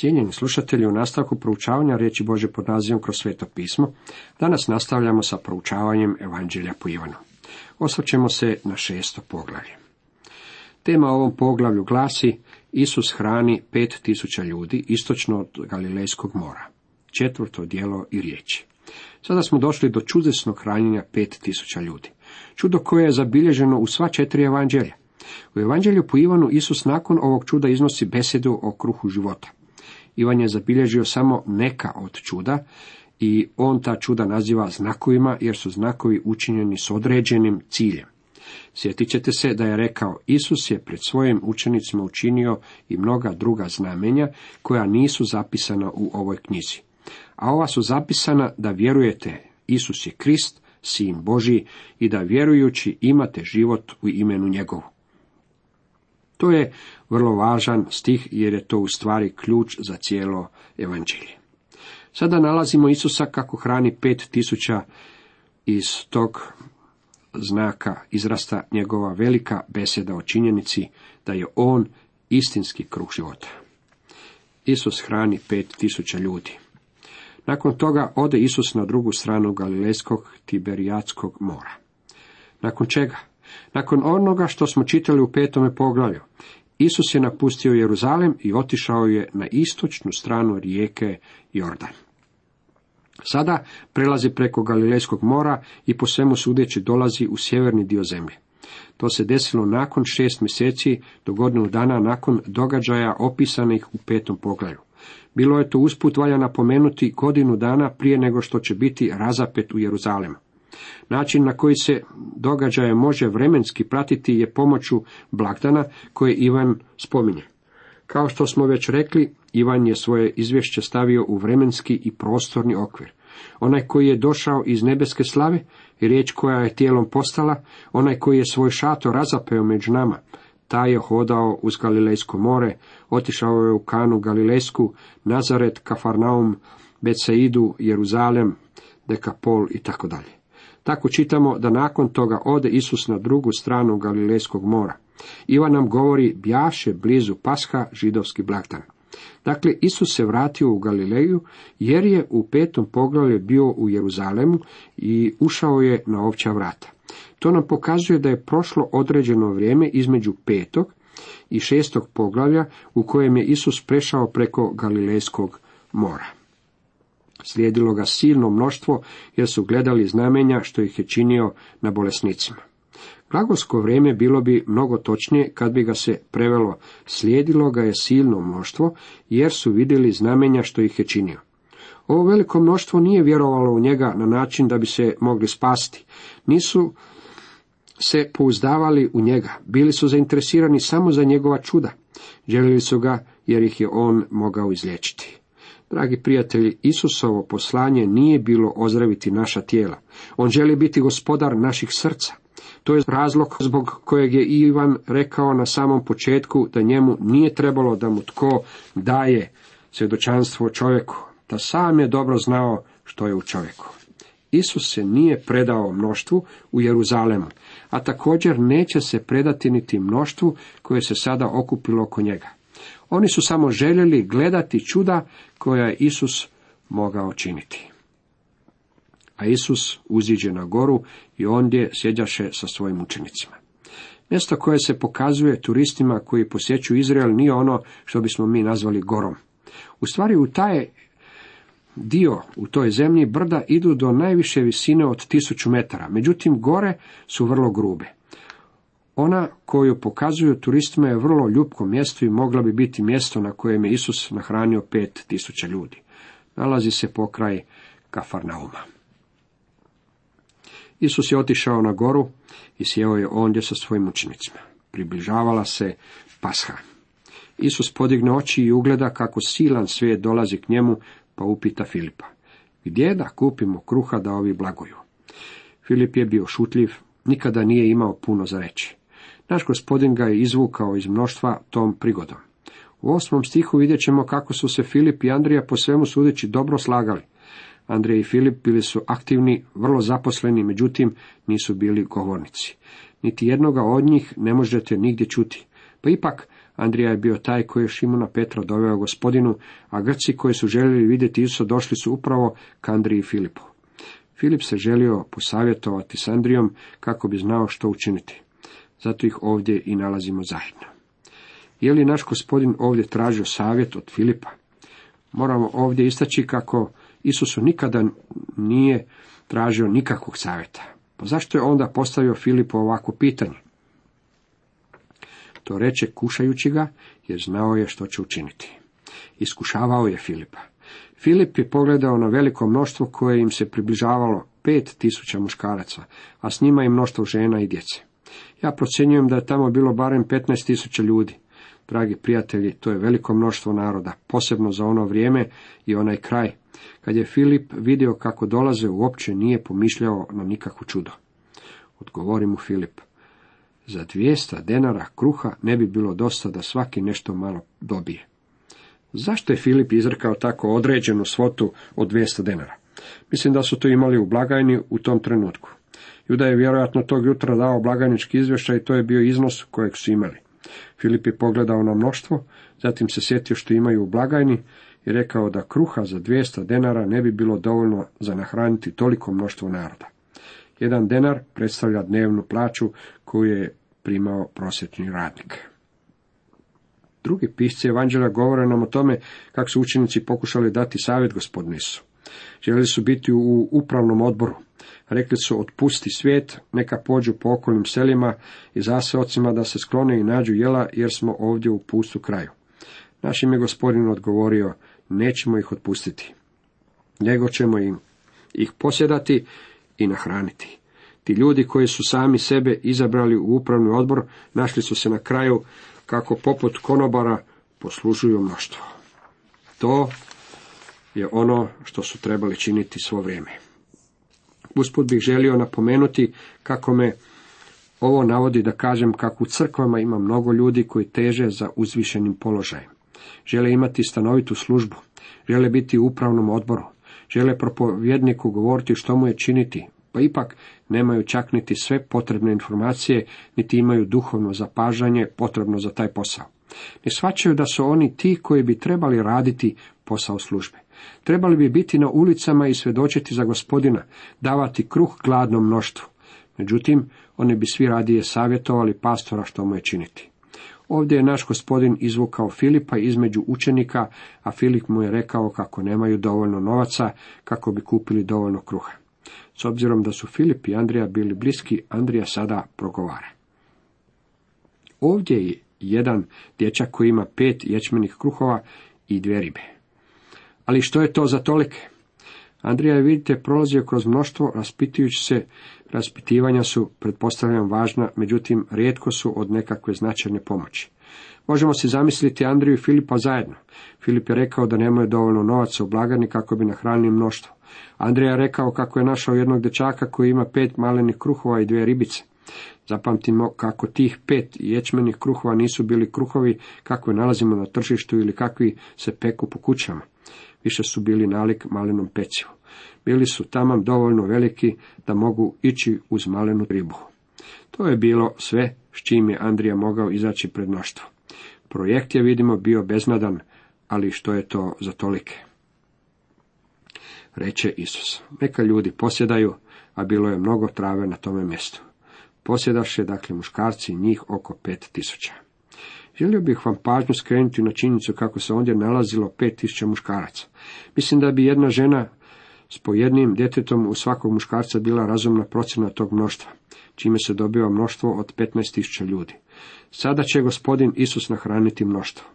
Cijenjeni slušatelji, u nastavku proučavanja riječi Bože pod nazivom kroz sveto pismo, danas nastavljamo sa proučavanjem Evanđelja po Ivanu. Osvrćemo se na šesto poglavlje. Tema ovom poglavlju glasi Isus hrani pet tisuća ljudi istočno od Galilejskog mora. Četvrto dijelo i riječi. Sada smo došli do čudesnog hranjenja pet tisuća ljudi. Čudo koje je zabilježeno u sva četiri evanđelja. U evanđelju po Ivanu Isus nakon ovog čuda iznosi besedu o kruhu života. Ivan je zabilježio samo neka od čuda i on ta čuda naziva znakovima jer su znakovi učinjeni s određenim ciljem. Sjetit ćete se da je rekao, Isus je pred svojim učenicima učinio i mnoga druga znamenja koja nisu zapisana u ovoj knjizi. A ova su zapisana da vjerujete Isus je Krist, Sin Božiji i da vjerujući imate život u imenu njegovu. To je vrlo važan stih jer je to u stvari ključ za cijelo evanđelje. Sada nalazimo Isusa kako hrani pet tisuća iz tog znaka izrasta njegova velika beseda o činjenici da je on istinski kruh života. Isus hrani pet tisuća ljudi. Nakon toga ode Isus na drugu stranu Galilejskog Tiberijatskog mora. Nakon čega? Nakon onoga što smo čitali u petome poglavlju, Isus je napustio Jeruzalem i otišao je na istočnu stranu rijeke Jordan. Sada prelazi preko Galilejskog mora i po svemu sudeći dolazi u sjeverni dio zemlje. To se desilo nakon šest mjeseci do godinu dana nakon događaja opisanih u petom poglavlju. Bilo je to usput valja napomenuti godinu dana prije nego što će biti razapet u Jeruzalemu. Način na koji se događaje može vremenski pratiti je pomoću blagdana koje Ivan spominje. Kao što smo već rekli, Ivan je svoje izvješće stavio u vremenski i prostorni okvir. Onaj koji je došao iz nebeske slave, riječ koja je tijelom postala, onaj koji je svoj šato razapeo među nama, taj je hodao uz Galilejsko more, otišao je u Kanu Galilejsku, Nazaret, Kafarnaum, Betsaidu, Jeruzalem, Dekapol i tako dalje. Tako čitamo da nakon toga ode Isus na drugu stranu Galilejskog mora. Ivan nam govori bjaše blizu Pasha židovski blagdan. Dakle, Isus se vratio u Galileju jer je u petom poglavlju bio u Jeruzalemu i ušao je na ovća vrata. To nam pokazuje da je prošlo određeno vrijeme između petog i šestog poglavlja u kojem je Isus prešao preko Galilejskog mora. Slijedilo ga silno mnoštvo jer su gledali znamenja što ih je činio na bolesnicima. Glagolsko vrijeme bilo bi mnogo točnije kad bi ga se prevelo. Slijedilo ga je silno mnoštvo jer su vidjeli znamenja što ih je činio. Ovo veliko mnoštvo nije vjerovalo u njega na način da bi se mogli spasti. Nisu se pouzdavali u njega, bili su zainteresirani samo za njegova čuda. Željeli su ga jer ih je on mogao izliječiti. Dragi prijatelji, Isusovo poslanje nije bilo ozdraviti naša tijela. On želi biti gospodar naših srca. To je razlog zbog kojeg je Ivan rekao na samom početku da njemu nije trebalo da mu tko daje svjedočanstvo čovjeku, da sam je dobro znao što je u čovjeku. Isus se nije predao mnoštvu u Jeruzalemu, a također neće se predati niti mnoštvu koje se sada okupilo oko njega. Oni su samo željeli gledati čuda koja je Isus mogao činiti. A Isus uziđe na goru i ondje sjeđaše sa svojim učenicima. Mjesto koje se pokazuje turistima koji posjećuju Izrael nije ono što bismo mi nazvali gorom. U stvari u taj dio u toj zemlji brda idu do najviše visine od tisuću metara, međutim gore su vrlo grube. Ona koju pokazuju turistima je vrlo ljubko mjesto i mogla bi biti mjesto na kojem je Isus nahranio pet tisuća ljudi. Nalazi se pokraj Kafarnauma. Isus je otišao na goru i sjeo je ondje sa svojim učenicima. Približavala se pasha. Isus podigne oči i ugleda kako silan svijet dolazi k njemu, pa upita Filipa. Gdje da kupimo kruha da ovi blaguju? Filip je bio šutljiv, nikada nije imao puno za reći. Naš gospodin ga je izvukao iz mnoštva tom prigodom. U osmom stihu vidjet ćemo kako su se Filip i Andrija po svemu sudeći dobro slagali. Andrija i Filip bili su aktivni, vrlo zaposleni, međutim nisu bili govornici. Niti jednoga od njih ne možete nigdje čuti. Pa ipak Andrija je bio taj koji je Šimuna Petra doveo gospodinu, a Grci koji su željeli vidjeti Isusa došli su upravo k Andriji i Filipu. Filip se želio posavjetovati s Andrijom kako bi znao što učiniti. Zato ih ovdje i nalazimo zajedno. Je li naš gospodin ovdje tražio savjet od Filipa? Moramo ovdje istaći kako Isusu nikada nije tražio nikakvog savjeta. Pa zašto je onda postavio Filipu ovako pitanje? To reče kušajući ga, jer znao je što će učiniti. Iskušavao je Filipa. Filip je pogledao na veliko mnoštvo koje im se približavalo pet tisuća muškaraca, a s njima i mnoštvo žena i djece. Ja procjenjujem da je tamo bilo barem petnaest tisuća ljudi. Dragi prijatelji, to je veliko mnoštvo naroda, posebno za ono vrijeme i onaj kraj. Kad je Filip vidio kako dolaze, uopće nije pomišljao na nikakvo čudo. Odgovori mu Filip, za dvijesta denara kruha ne bi bilo dosta da svaki nešto malo dobije. Zašto je Filip izrekao tako određenu svotu od 200 denara? Mislim da su to imali u blagajni u tom trenutku. Juda je vjerojatno tog jutra dao blagajnički izvještaj i to je bio iznos kojeg su imali. Filip je pogledao na mnoštvo, zatim se sjetio što imaju u blagajni i rekao da kruha za 200 denara ne bi bilo dovoljno za nahraniti toliko mnoštvo naroda. Jedan denar predstavlja dnevnu plaću koju je primao prosječni radnik. Drugi pisci evanđelja govore nam o tome kako su učenici pokušali dati savjet gospodinu. Željeli su biti u upravnom odboru. Rekli su otpusti svijet, neka pođu po okolnim selima i zaseocima da se sklone i nađu jela jer smo ovdje u pustu kraju. Naš im je gospodin odgovorio, nećemo ih otpustiti, nego ćemo im ih posjedati i nahraniti. Ti ljudi koji su sami sebe izabrali u upravni odbor, našli su se na kraju kako poput konobara poslužuju mnoštvo. To je ono što su trebali činiti svo vrijeme. Usput bih želio napomenuti kako me ovo navodi da kažem kako u crkvama ima mnogo ljudi koji teže za uzvišenim položajem. Žele imati stanovitu službu, žele biti u upravnom odboru, žele propovjedniku govoriti što mu je činiti, pa ipak nemaju čak niti sve potrebne informacije, niti imaju duhovno zapažanje potrebno za taj posao. Ne shvaćaju da su oni ti koji bi trebali raditi posao službe. Trebali bi biti na ulicama i svjedočiti za gospodina, davati kruh gladnom mnoštvu. Međutim, oni bi svi radije savjetovali pastora što mu je činiti. Ovdje je naš gospodin izvukao Filipa između učenika, a Filip mu je rekao kako nemaju dovoljno novaca kako bi kupili dovoljno kruha. S obzirom da su Filip i Andrija bili bliski, Andrija sada progovara. Ovdje je jedan dječak koji ima pet ječmenih kruhova i dvije ribe. Ali što je to za tolike? Andrija je, vidite, prolazio kroz mnoštvo, raspitujući se, raspitivanja su, pretpostavljam, važna, međutim, rijetko su od nekakve značajne pomoći. Možemo se zamisliti Andriju i Filipa zajedno. Filip je rekao da nemaju dovoljno novaca u blagani kako bi nahranili mnoštvo. Andrija je rekao kako je našao jednog dečaka koji ima pet malenih kruhova i dvije ribice. Zapamtimo kako tih pet ječmenih kruhova nisu bili kruhovi kakve nalazimo na tržištu ili kakvi se peku po kućama. Više su bili nalik malenom pecivu. Bili su tamam dovoljno veliki da mogu ići uz malenu ribu. To je bilo sve s čim je Andrija mogao izaći pred mnoštvo. Projekt je, vidimo, bio beznadan, ali što je to za tolike? Reče Isus, neka ljudi posjedaju, a bilo je mnogo trave na tome mjestu. Posjedaše, dakle, muškarci njih oko pet tisuća. Želio bih vam pažnju skrenuti na činjenicu kako se ondje nalazilo pet tisuća muškaraca. Mislim da bi jedna žena s po jednim djetetom u svakog muškarca bila razumna procjena tog mnoštva, čime se dobiva mnoštvo od 15.000 ljudi. Sada će gospodin Isus nahraniti mnoštvo.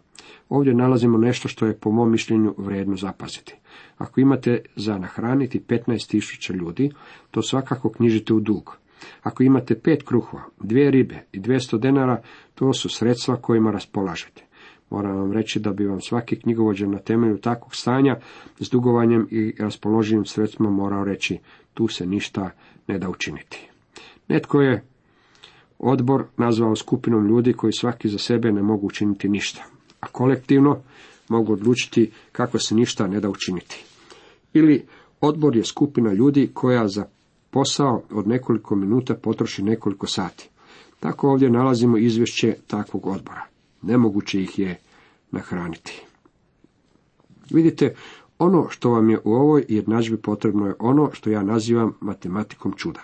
Ovdje nalazimo nešto što je po mom mišljenju vrijedno zapaziti. Ako imate za nahraniti 15.000 ljudi, to svakako knjižite u dug. Ako imate pet kruhova, dvije ribe i 200 denara, to su sredstva kojima raspolažete. Moram vam reći da bi vam svaki knjigovođa na temelju takvog stanja s dugovanjem i raspoloživim sredstvima morao reći tu se ništa ne da učiniti. Netko je odbor nazvao skupinom ljudi koji svaki za sebe ne mogu učiniti ništa, a kolektivno mogu odlučiti kako se ništa ne da učiniti. Ili odbor je skupina ljudi koja za posao od nekoliko minuta potroši nekoliko sati. Tako ovdje nalazimo izvješće takvog odbora. nemoguće ih je nahraniti. Vidite, ono što vam je u ovoj jednadžbi potrebno je ono što ja nazivam matematikom čuda.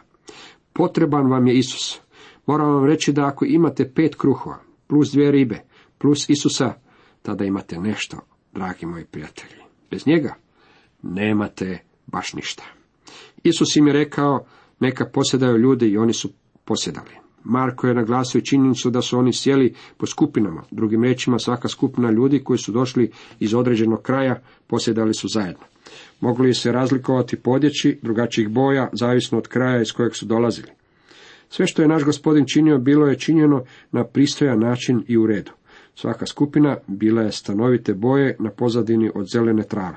Potreban vam je Isus. Moram vam reći da ako imate pet kruhova, plus dvije ribe, plus Isusa, tada imate nešto, dragi moji prijatelji. Bez njega nemate baš ništa. Isus im je rekao, neka posjedaju ljudi i oni su posjedali. Marko je naglasio činjenicu da su oni sjeli po skupinama. Drugim riječima, svaka skupina ljudi koji su došli iz određenog kraja posjedali su zajedno. Mogli se razlikovati podjeći drugačijih boja, zavisno od kraja iz kojeg su dolazili. Sve što je naš gospodin činio, bilo je činjeno na pristojan način i u redu. Svaka skupina bila je stanovite boje na pozadini od zelene trave.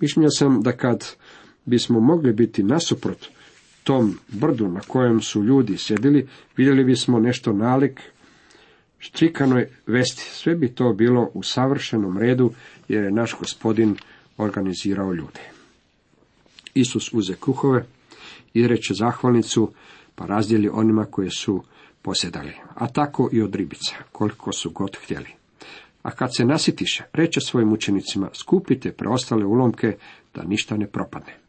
Mišljenja sam da kad bismo mogli biti nasuprot tom brdu na kojem su ljudi sjedili, vidjeli bismo nešto nalik štrikanoj vesti. Sve bi to bilo u savršenom redu, jer je naš gospodin organizirao ljude. Isus uze kruhove, izreće zahvalnicu, pa razdjeli onima koje su posjedali, a tako i od ribica, koliko su god htjeli. A kad se nasitiše, reče svojim učenicima, skupite preostale ulomke, da ništa ne propadne.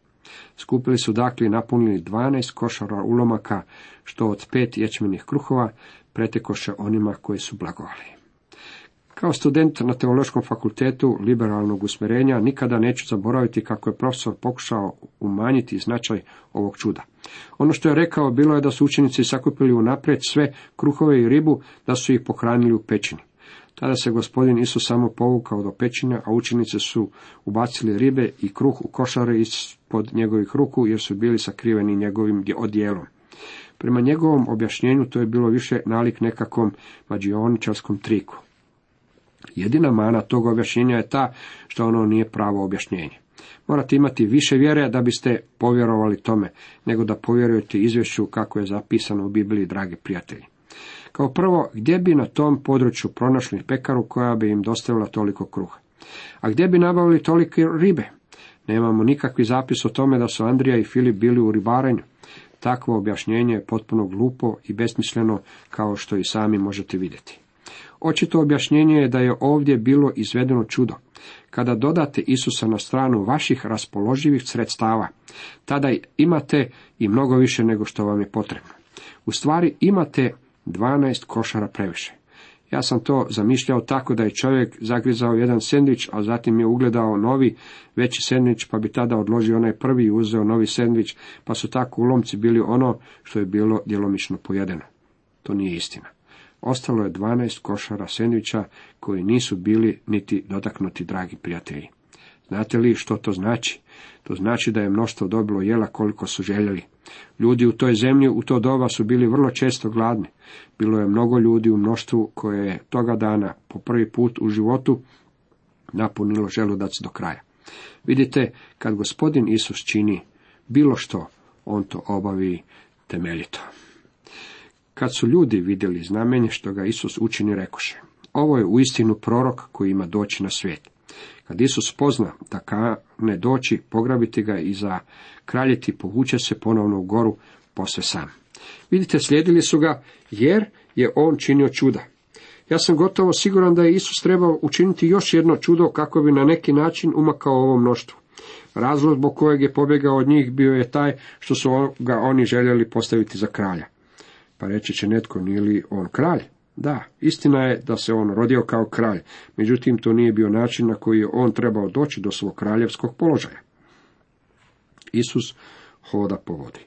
Skupili su dakle i napunili dvanaest košara ulomaka, što od pet ječmenih kruhova pretekoše onima koji su blagovali. Kao student na teološkom fakultetu liberalnog usmjerenja nikada neću zaboraviti kako je profesor pokušao umanjiti značaj ovog čuda. Ono što je rekao bilo je da su učenici sakupili unaprijed sve kruhove i ribu, da su ih pohranili u pećini. Tada se gospodin Isus samo povukao do pećine, a učenici su ubacili ribe i kruh u košare ispod njegovih ruku, jer su bili sakriveni njegovim odjelom. Prema njegovom objašnjenju to je bilo više nalik nekakvom mađioničarskom triku. Jedina mana tog objašnjenja je ta što ono nije pravo objašnjenje. Morate imati više vjere da biste povjerovali tome, nego da povjerujete izvješću kako je zapisano u Bibliji, dragi prijatelji. Kao prvo, gdje bi na tom području pronašli pekaru koja bi im dostavila toliko kruha? A gdje bi nabavili tolike ribe? Nemamo nikakvi zapis o tome da su Andrija i Filip bili u ribarenju. Takvo objašnjenje je potpuno glupo i besmisleno, kao što i sami možete vidjeti. Očito objašnjenje je da je ovdje bilo izvedeno čudo. Kada dodate Isusa na stranu vaših raspoloživih sredstava, tada imate i mnogo više nego što vam je potrebno. U stvari imate 12 košara previše. Ja sam to zamišljao tako da je čovjek zagrizao jedan sendvič, a zatim je ugledao novi veći sendvič, pa bi tada odložio onaj prvi i uzeo novi sendvič, pa su tako ulomci bili ono što je bilo djelomično pojedeno. To nije istina. Ostalo je 12 košara sendviča koji nisu bili niti dotaknuti, dragi prijatelji. Znate li što to znači? To znači da je mnoštvo dobilo jela koliko su željeli. Ljudi u toj zemlji u to doba su bili vrlo često gladni. Bilo je mnogo ljudi u mnoštvu koje je toga dana po prvi put u životu napunilo želudac do kraja. Vidite, kad gospodin Isus čini bilo što, on to obavi temeljito. Kad su ljudi vidjeli znamenje što ga Isus učini, rekoše, ovo je uistinu prorok koji ima doći na svijet. Kad Isus pozna da kane doći, pograbiti ga i za kraljeti, povuče se ponovno u goru posve sam. Vidite, slijedili su ga jer je on činio čuda. Ja sam gotovo siguran da je Isus trebao učiniti još jedno čudo kako bi na neki način umakao ovo mnoštvo. Razlog zbog kojeg je pobjegao od njih bio je taj što su ga oni željeli postaviti za kralja. Pa reći će netko, nije li on kralj? Da, istina je da se on rodio kao kralj, međutim to nije bio način na koji je on trebao doći do svog kraljevskog položaja. Isus hoda po vodi.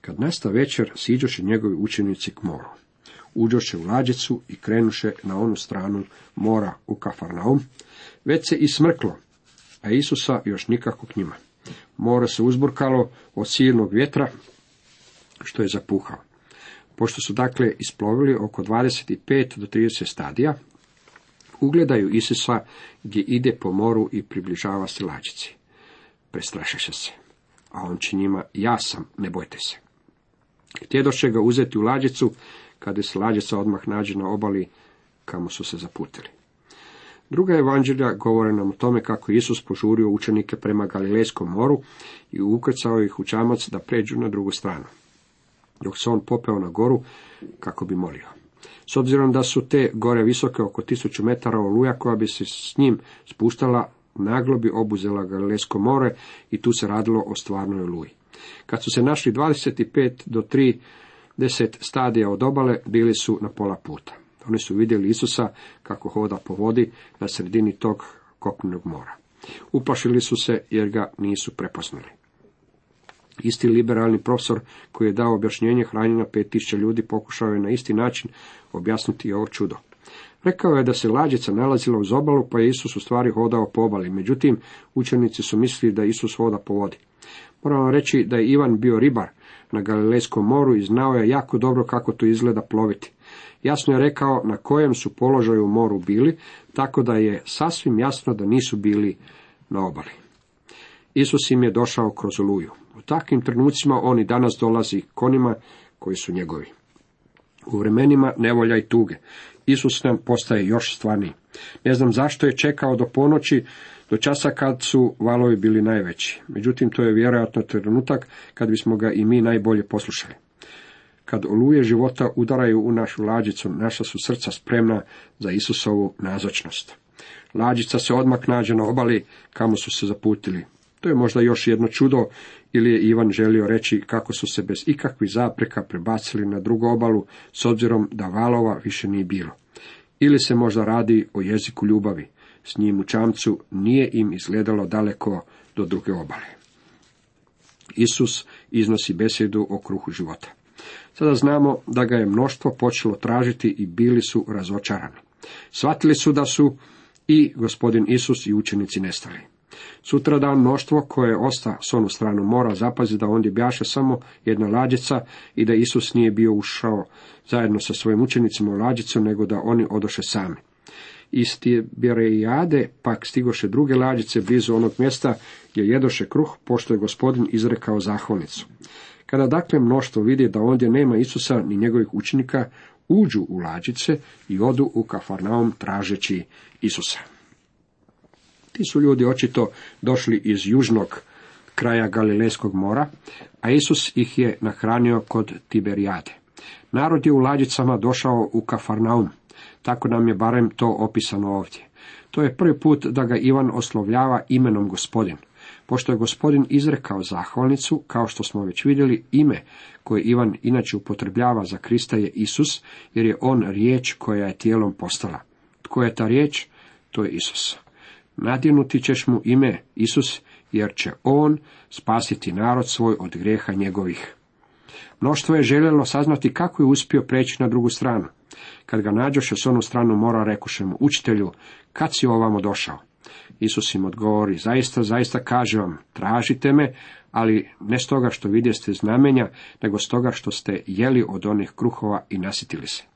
Kad nasta večer, siđoše njegovi učenici k moru. Uđoše u lađicu i krenuše na onu stranu mora u Kafarnaum. Već se i smrklo, a Isusa još nikako k njima. More se uzburkalo od silnog vjetra, što je zapuhao. Pošto su dakle isplovili oko 25 do 30 stadija, ugledaju Isusa gdje ide po moru i približava se lađici. Prestrašiše se, a on će njima, ja sam, ne bojte se. Htjedoše ga uzeti u lađicu, kada se lađica odmah nađe na obali kamo su se zaputili. Druga evanđelja govore nam o tome kako Isus požurio učenike prema Galilejskom moru i ukrcao ih u čamac da pređu na drugu stranu dok se on popeo na goru kako bi molio. S obzirom da su te gore visoke oko tisuću metara oluja koja bi se s njim spuštala, naglo bi obuzela Galilesko more i tu se radilo o stvarnoj oluji. Kad su se našli 25 do 30 stadija od obale, bili su na pola puta. Oni su vidjeli Isusa kako hoda po vodi na sredini tog kopnenog mora. Uplašili su se jer ga nisu prepoznali. Isti liberalni profesor koji je dao objašnjenje hranjenja pet tisuća ljudi pokušao je na isti način objasniti ovo čudo. Rekao je da se lađica nalazila uz obalu, pa je Isus u stvari hodao po obali. Međutim, učenici su mislili da Isus hoda po vodi. Moram vam reći da je Ivan bio ribar na Galilejskom moru i znao je jako dobro kako to izgleda ploviti. Jasno je rekao na kojem su položaju u moru bili, tako da je sasvim jasno da nisu bili na obali. Isus im je došao kroz oluju. U takvim trenucima on i danas dolazi konima koji su njegovi. U vremenima nevolja i tuge. Isus nam postaje još stvarniji. Ne znam zašto je čekao do ponoći, do časa kad su valovi bili najveći. Međutim, to je vjerojatno trenutak kad bismo ga i mi najbolje poslušali. Kad oluje života udaraju u našu lađicu, naša su srca spremna za Isusovu nazočnost. Lađica se odmah nađe na obali kamo su se zaputili. To je možda još jedno čudo, ili je Ivan želio reći kako su se bez ikakvih zapreka prebacili na drugu obalu, s obzirom da valova više nije bilo. Ili se možda radi o jeziku ljubavi, s njim u čamcu nije im izgledalo daleko do druge obale. Isus iznosi besjedu o kruhu života. Sada znamo da ga je mnoštvo počelo tražiti i bili su razočarani. Shvatili su da su i gospodin Isus i učenici nestali. Sutradan mnoštvo koje osta s onu stranu mora zapazi da ondje bjaše samo jedna lađica i da Isus nije bio ušao zajedno sa svojim učenicima u lađicu, nego da oni odoše sami. Iz Tiberejade pak stigoše druge lađice blizu onog mjesta gdje jedoše kruh, pošto je gospodin izrekao zahvalnicu. Kada dakle mnoštvo vidi da ondje nema Isusa ni njegovih učenika, uđu u lađice i odu u Kafarnaum tražeći Isusa. Ti su ljudi očito došli iz južnog kraja Galilejskog mora, a Isus ih je nahranio kod Tiberijade. Narod je u lađicama došao u Kafarnaum, tako nam je barem to opisano ovdje. To je prvi put da ga Ivan oslovljava imenom gospodin. Pošto je gospodin izrekao zahvalnicu, kao što smo već vidjeli, ime koje Ivan inače upotrebljava za Krista je Isus, jer je on riječ koja je tijelom postala. Tko je ta riječ? To je Isus. Nadjenuti ćeš mu ime Isus, jer će on spasiti narod svoj od grijeha njegovih. Mnoštvo je željelo saznati kako je uspio preći na drugu stranu. Kad ga nađoše s onu stranu mora, rekuše mu, učitelju, kad si ovamo došao? Isus im odgovori, zaista, zaista kaže vam, tražite me, ali ne stoga što vidjeste znamenja, nego stoga što ste jeli od onih kruhova i nasitili se.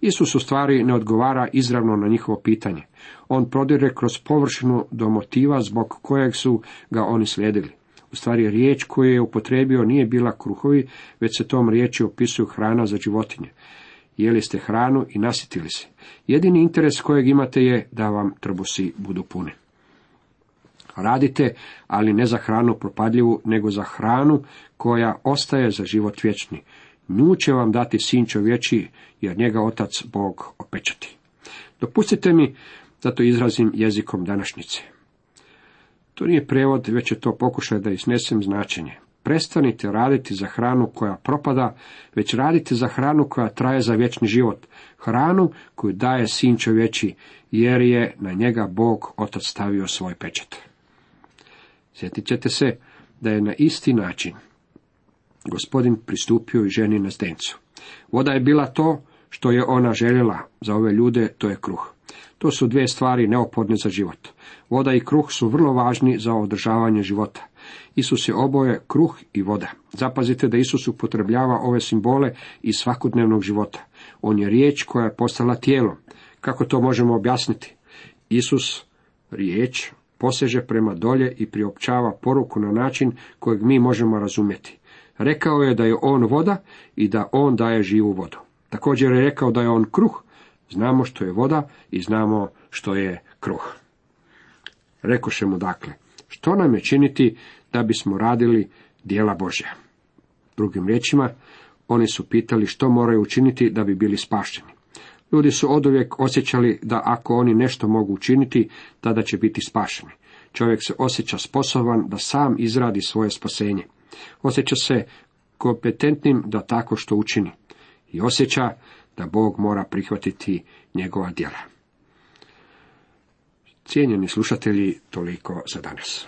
Isus u stvari ne odgovara izravno na njihovo pitanje. On prodire kroz površinu do motiva zbog kojeg su ga oni slijedili. U stvari riječ koju je upotrebio nije bila kruhovi, već se tom riječi opisuju hrana za životinje. Jeli ste hranu i nasitili se. Jedini interes kojeg imate je da vam trbusi budu pune. Radite, ali ne za hranu propadljivu, nego za hranu koja ostaje za život vječni. Nju će vam dati sin čovječi, jer njega otac Bog opečati. Dopustite mi da to izrazim jezikom današnjice. To nije prevod, već je to pokušaj da iznesem značenje. Prestanite raditi za hranu koja propada, već radite za hranu koja traje za vječni život. Hranu koju daje sin čovječi, jer je na njega Bog otac stavio svoj pečat. Sjetit ćete se da je na isti način gospodin pristupio ženi na zdencu. Voda je bila to što je ona željela za ove ljude, to je kruh. To su dvije stvari neophodne za život. Voda i kruh su vrlo važni za održavanje života. Isus je oboje kruh i voda. Zapazite da Isus upotrebljava ove simbole iz svakodnevnog života. On je riječ koja je postala tijelom. Kako to možemo objasniti? Isus, riječ, poseže prema dolje i priopćava poruku na način kojeg mi možemo razumjeti. Rekao je da je on voda i da on daje živu vodu. Također je rekao da je on kruh, znamo što je voda i znamo što je kruh. Rekoše mu dakle, što nam je činiti da bismo radili dijela Božja? Drugim riječima, oni su pitali što moraju učiniti da bi bili spašeni. Ljudi su oduvijek osjećali da ako oni nešto mogu učiniti, tada će biti spašeni. Čovjek se osjeća sposoban da sam izradi svoje spasenje. Osjeća se kompetentnim da tako što učini. I osjeća da Bog mora prihvatiti njegova djela. Cijenjeni slušatelji, toliko za danas.